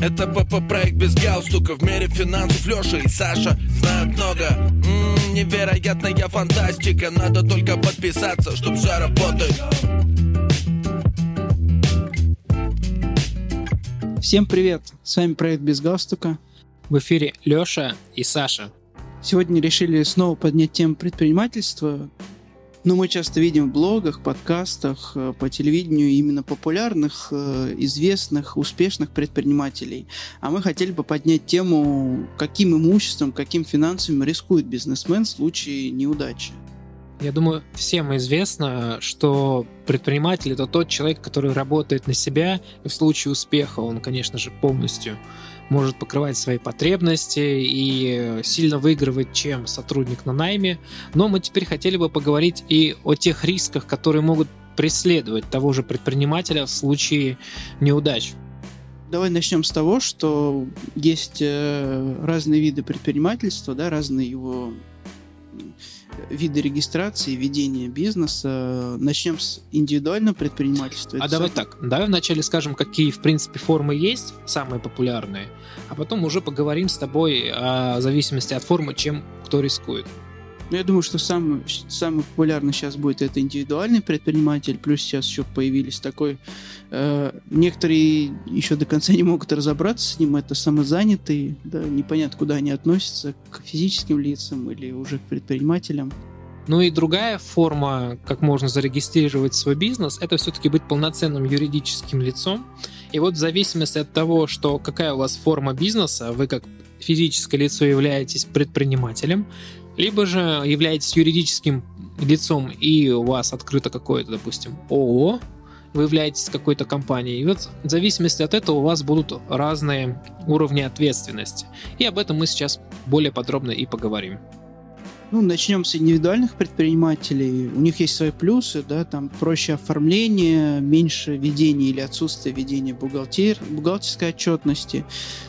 Это ПП-проект без галстука В мире финансов Леша и Саша знают много М-м, Невероятная фантастика Надо только подписаться, чтоб все работает Всем привет! С вами проект без галстука. В эфире Леша и Саша. Сегодня решили снова поднять тему предпринимательства. Но мы часто видим в блогах, подкастах, э, по телевидению именно популярных, э, известных, успешных предпринимателей. А мы хотели бы поднять тему, каким имуществом, каким финансами рискует бизнесмен в случае неудачи. Я думаю, всем известно, что предприниматель это тот человек, который работает на себя, и в случае успеха он, конечно же, полностью может покрывать свои потребности и сильно выигрывать, чем сотрудник на найме. Но мы теперь хотели бы поговорить и о тех рисках, которые могут преследовать того же предпринимателя в случае неудач. Давай начнем с того, что есть э, разные виды предпринимательства, да, разные его виды регистрации, ведения бизнеса. Начнем с индивидуального предпринимательства. А Это давай так, давай вначале скажем, какие, в принципе, формы есть, самые популярные, а потом уже поговорим с тобой о зависимости от формы, чем кто рискует. Ну, я думаю, что самый, самый популярный сейчас будет это индивидуальный предприниматель, плюс сейчас еще появились такой... Э, некоторые еще до конца не могут разобраться с ним, это самозанятые, да, непонятно, куда они относятся, к физическим лицам или уже к предпринимателям. Ну и другая форма, как можно зарегистрировать свой бизнес, это все-таки быть полноценным юридическим лицом. И вот в зависимости от того, что какая у вас форма бизнеса, вы как физическое лицо являетесь предпринимателем, либо же являетесь юридическим лицом и у вас открыто какое-то, допустим, ООО, вы являетесь какой-то компанией. И вот в зависимости от этого у вас будут разные уровни ответственности. И об этом мы сейчас более подробно и поговорим. Ну, начнем с индивидуальных предпринимателей. У них есть свои плюсы, да, там проще оформление, меньше ведения или отсутствие ведения бухгалтер, бухгалтерской отчетности,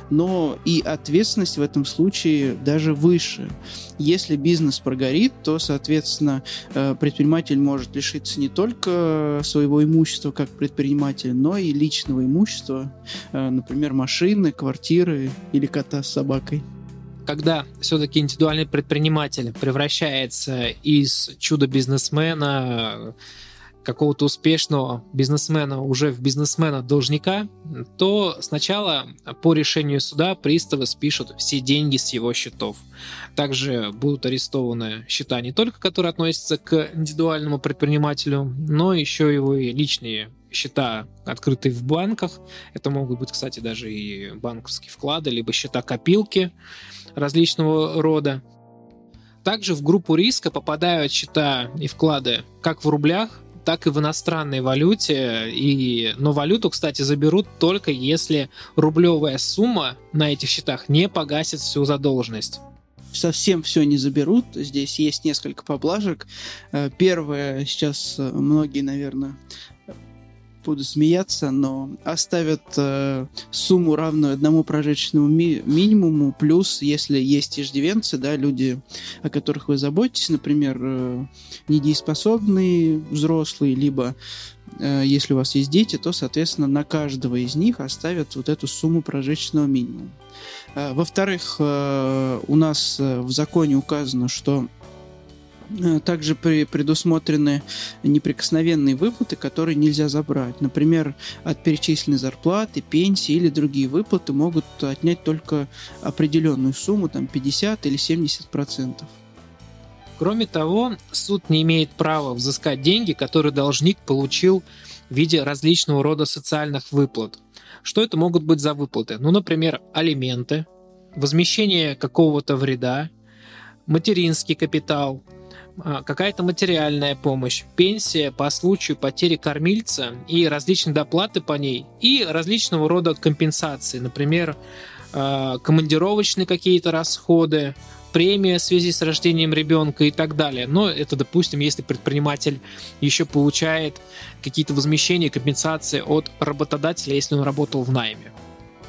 но и ответственность в этом случае даже выше. Если бизнес прогорит, то, соответственно, э, предприниматель может лишиться не только своего имущества как предприниматель, но и личного имущества, э, например, машины, квартиры или кота с собакой когда все-таки индивидуальный предприниматель превращается из чудо-бизнесмена какого-то успешного бизнесмена уже в бизнесмена-должника, то сначала по решению суда приставы спишут все деньги с его счетов. Также будут арестованы счета не только, которые относятся к индивидуальному предпринимателю, но еще его и личные счета, открытые в банках. Это могут быть, кстати, даже и банковские вклады, либо счета-копилки различного рода. Также в группу риска попадают счета и вклады как в рублях, так и в иностранной валюте. И, но валюту, кстати, заберут только если рублевая сумма на этих счетах не погасит всю задолженность совсем все не заберут. Здесь есть несколько поблажек. Э, первое, сейчас э, многие, наверное, буду смеяться, но оставят э, сумму равную одному прожиточному ми- минимуму, плюс, если есть иждивенцы, да, люди, о которых вы заботитесь, например, э, недееспособные взрослые, либо э, если у вас есть дети, то, соответственно, на каждого из них оставят вот эту сумму прожиточного минимума. Э, во-вторых, э, у нас э, в законе указано, что также при, предусмотрены неприкосновенные выплаты, которые нельзя забрать. Например, от перечисленной зарплаты, пенсии или другие выплаты могут отнять только определенную сумму, там 50 или 70 процентов. Кроме того, суд не имеет права взыскать деньги, которые должник получил в виде различного рода социальных выплат. Что это могут быть за выплаты? Ну, например, алименты, возмещение какого-то вреда, материнский капитал – какая-то материальная помощь, пенсия по случаю потери кормильца и различные доплаты по ней, и различного рода компенсации, например, а, командировочные какие-то расходы, премия в связи с рождением ребенка и так далее. Но это, допустим, если предприниматель еще получает какие-то возмещения, компенсации от работодателя, если он работал в найме.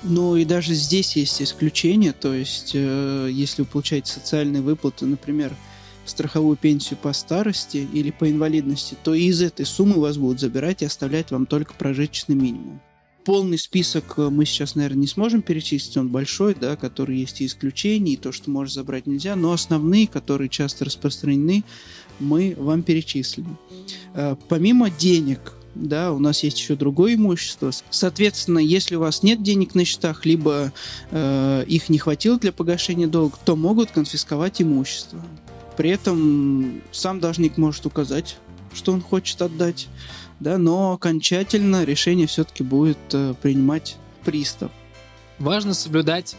Ну и даже здесь есть исключения, то есть э, если вы получаете социальные выплаты, например, страховую пенсию по старости или по инвалидности, то из этой суммы вас будут забирать и оставлять вам только прожиточный минимум. полный список э, мы сейчас, наверное, не сможем перечислить, он большой, да, который есть и исключения, и то, что может забрать нельзя, но основные, которые часто распространены, мы вам перечислили. Э, помимо денег, да, у нас есть еще другое имущество. Соответственно, если у вас нет денег на счетах, либо э, их не хватило для погашения долга, то могут конфисковать имущество. При этом сам должник может указать, что он хочет отдать, да, но окончательно решение все-таки будет э, принимать пристав. Важно соблюдать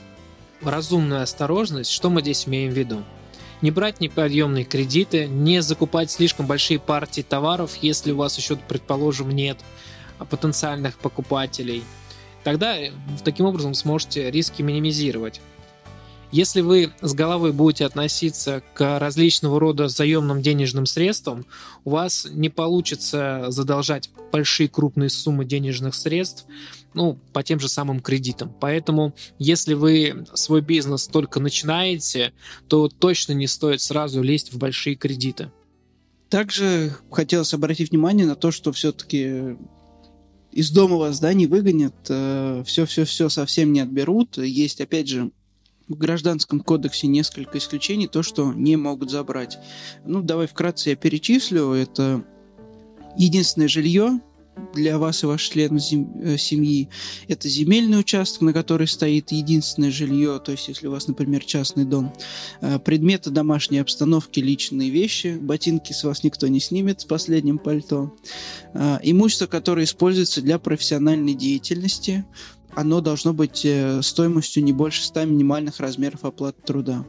разумную осторожность. Что мы здесь имеем в виду? Не брать неподъемные кредиты, не закупать слишком большие партии товаров, если у вас еще, предположим, нет потенциальных покупателей. Тогда э, таким образом сможете риски минимизировать. Если вы с головой будете относиться к различного рода заемным денежным средствам, у вас не получится задолжать большие крупные суммы денежных средств, ну, по тем же самым кредитам. Поэтому, если вы свой бизнес только начинаете, то точно не стоит сразу лезть в большие кредиты. Также хотелось обратить внимание на то, что все-таки из дома вас да, не выгонят, все-все-все э, совсем не отберут. Есть, опять же, в Гражданском кодексе несколько исключений, то, что не могут забрать. Ну, давай вкратце я перечислю. Это единственное жилье, для вас и ваших членов э, семьи. Это земельный участок, на который стоит единственное жилье, то есть если у вас, например, частный дом. Э, предметы домашней обстановки, личные вещи, ботинки с вас никто не снимет с последним пальто. Э, имущество, которое используется для профессиональной деятельности, оно должно быть э, стоимостью не больше 100 минимальных размеров оплаты труда.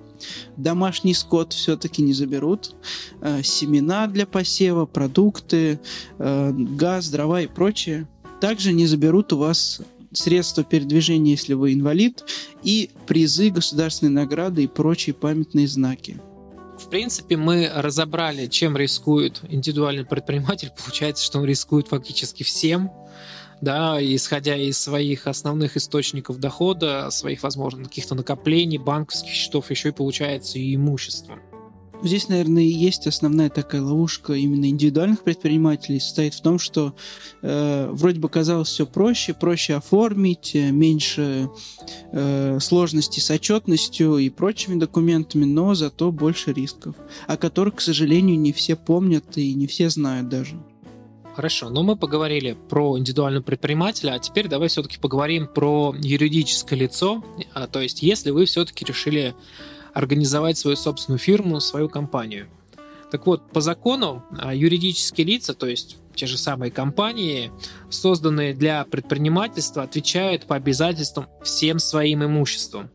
Домашний скот все-таки не заберут. Э, семена для посева, продукты, э, газ, дрова и прочее. Также не заберут у вас средства передвижения, если вы инвалид, и призы, государственные награды и прочие памятные знаки. В принципе, мы разобрали, чем рискует индивидуальный предприниматель. Получается, что он рискует фактически всем да, исходя из своих основных источников дохода, своих, возможно, каких-то накоплений, банковских счетов, еще и получается и имущество. Здесь, наверное, и есть основная такая ловушка именно индивидуальных предпринимателей, состоит в том, что э, вроде бы казалось все проще, проще оформить, э, меньше э, сложностей с отчетностью и прочими документами, но зато больше рисков, о которых, к сожалению, не все помнят и не все знают даже. Хорошо, но мы поговорили про индивидуального предпринимателя, а теперь давай все-таки поговорим про юридическое лицо. А, то есть, если вы все-таки решили организовать свою собственную фирму, свою компанию. Так вот, по закону а, юридические лица, то есть те же самые компании, созданные для предпринимательства, отвечают по обязательствам всем своим имуществом.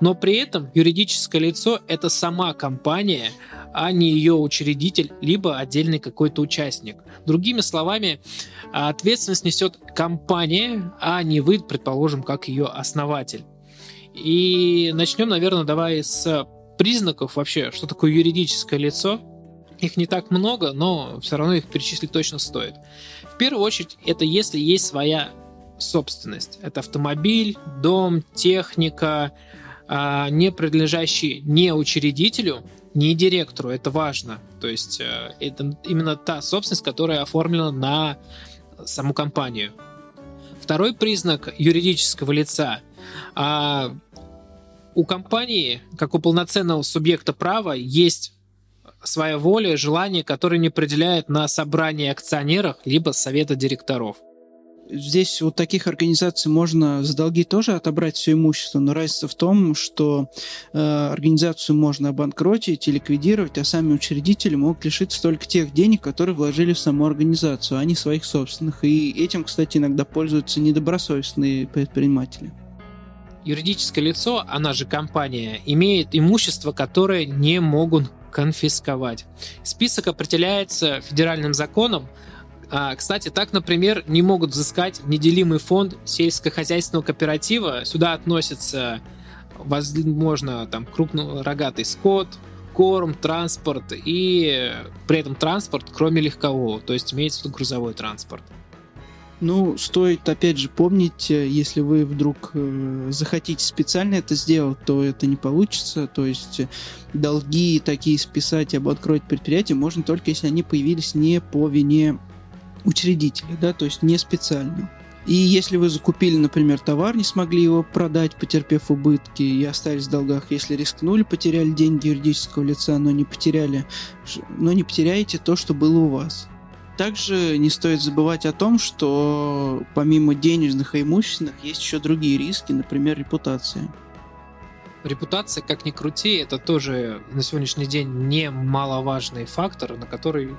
Но при этом юридическое лицо – это сама компания, а не ее учредитель, либо отдельный какой-то участник. Другими словами, ответственность несет компания, а не вы, предположим, как ее основатель. И начнем, наверное, давай с признаков вообще, что такое юридическое лицо. Их не так много, но все равно их перечислить точно стоит. В первую очередь, это если есть своя собственность. Это автомобиль, дом, техника, а, не принадлежащий не учредителю, не директору, это важно. То есть э, это именно та собственность, которая оформлена на саму компанию. Второй признак юридического лица. А, у компании, как у полноценного субъекта права, есть своя воля желание, которое не определяет на собрании акционеров либо совета директоров здесь у таких организаций можно за долги тоже отобрать все имущество, но разница в том, что э, организацию можно обанкротить и ликвидировать, а сами учредители могут лишиться только тех денег, которые вложили в саму организацию, а не своих собственных. И этим, кстати, иногда пользуются недобросовестные предприниматели. Юридическое лицо, она же компания, имеет имущество, которое не могут конфисковать. Список определяется федеральным законом, а, кстати, так, например, не могут взыскать неделимый фонд сельскохозяйственного кооператива. Сюда относятся, возможно, там крупнорогатый скот, корм, транспорт и при этом транспорт, кроме легкового, то есть имеется в виду грузовой транспорт. Ну, стоит опять же помнить, э, если вы вдруг э, захотите специально это сделать, то это не получится. То есть э, долги такие списать об откроить предприятие можно только если они появились не по вине учредителя, да, то есть не специально. И если вы закупили, например, товар, не смогли его продать, потерпев убытки и остались в долгах, если рискнули, потеряли деньги юридического лица, но не потеряли, но не потеряете то, что было у вас. Также не стоит забывать о том, что помимо денежных и имущественных есть еще другие риски, например, репутация. Репутация, как ни крути, это тоже на сегодняшний день немаловажный фактор, на который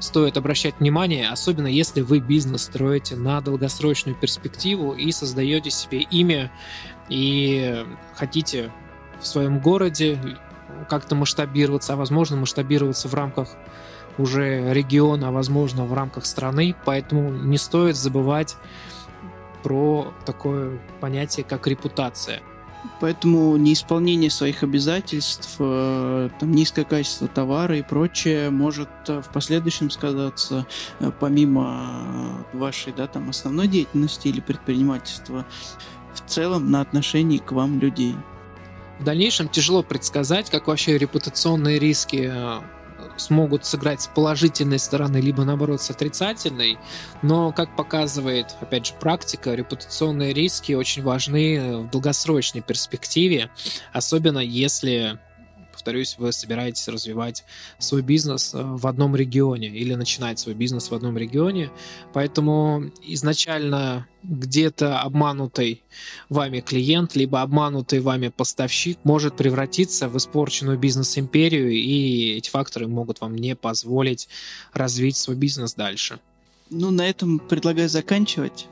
стоит обращать внимание, особенно если вы бизнес строите на долгосрочную перспективу и создаете себе имя и хотите в своем городе как-то масштабироваться, а возможно масштабироваться в рамках уже региона, а возможно в рамках страны, поэтому не стоит забывать про такое понятие, как репутация. Поэтому неисполнение своих обязательств, э, там, низкое качество товара и прочее может э, в последующем сказаться э, помимо вашей да, там, основной деятельности или предпринимательства в целом на отношении к вам людей. В дальнейшем тяжело предсказать, как вообще репутационные риски смогут сыграть с положительной стороны, либо наоборот с отрицательной. Но, как показывает, опять же, практика, репутационные риски очень важны в долгосрочной перспективе, особенно если повторюсь, вы собираетесь развивать свой бизнес э, в одном регионе или начинать свой бизнес в одном регионе. Поэтому изначально где-то обманутый вами клиент, либо обманутый вами поставщик может превратиться в испорченную бизнес-империю, и эти факторы могут вам не позволить развить свой бизнес дальше. Ну, на этом предлагаю заканчивать.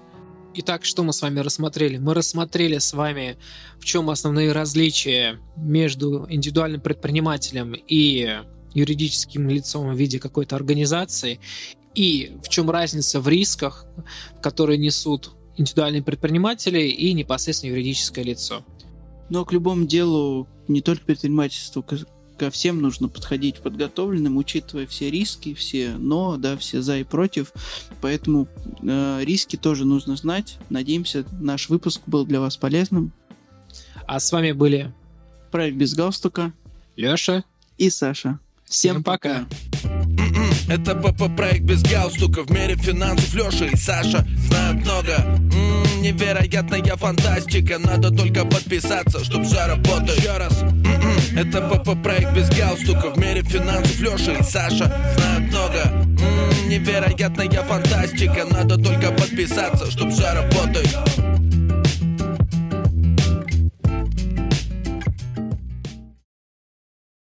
Итак, что мы с вами рассмотрели? Мы рассмотрели с вами, в чем основные различия между индивидуальным предпринимателем и юридическим лицом в виде какой-то организации, и в чем разница в рисках, которые несут индивидуальные предприниматели и непосредственно юридическое лицо. Но к любому делу, не только предпринимательству, ко всем нужно подходить подготовленным, учитывая все риски, все но, да, все за и против. Поэтому э, риски тоже нужно знать. Надеемся, наш выпуск был для вас полезным. А с вами были проект без галстука, Леша и Саша. Всем, Всем пока. Это ПП проект без галстука В мире финансов Леша и Саша знают много М-м, Невероятная фантастика. Надо только подписаться, чтоб все работает. Еще раз. М-м, Это ПП проект без галстука В мире финансов Леша и Саша знают много. М-м, Невероятная фантастика. Надо только подписаться, чтоб все работает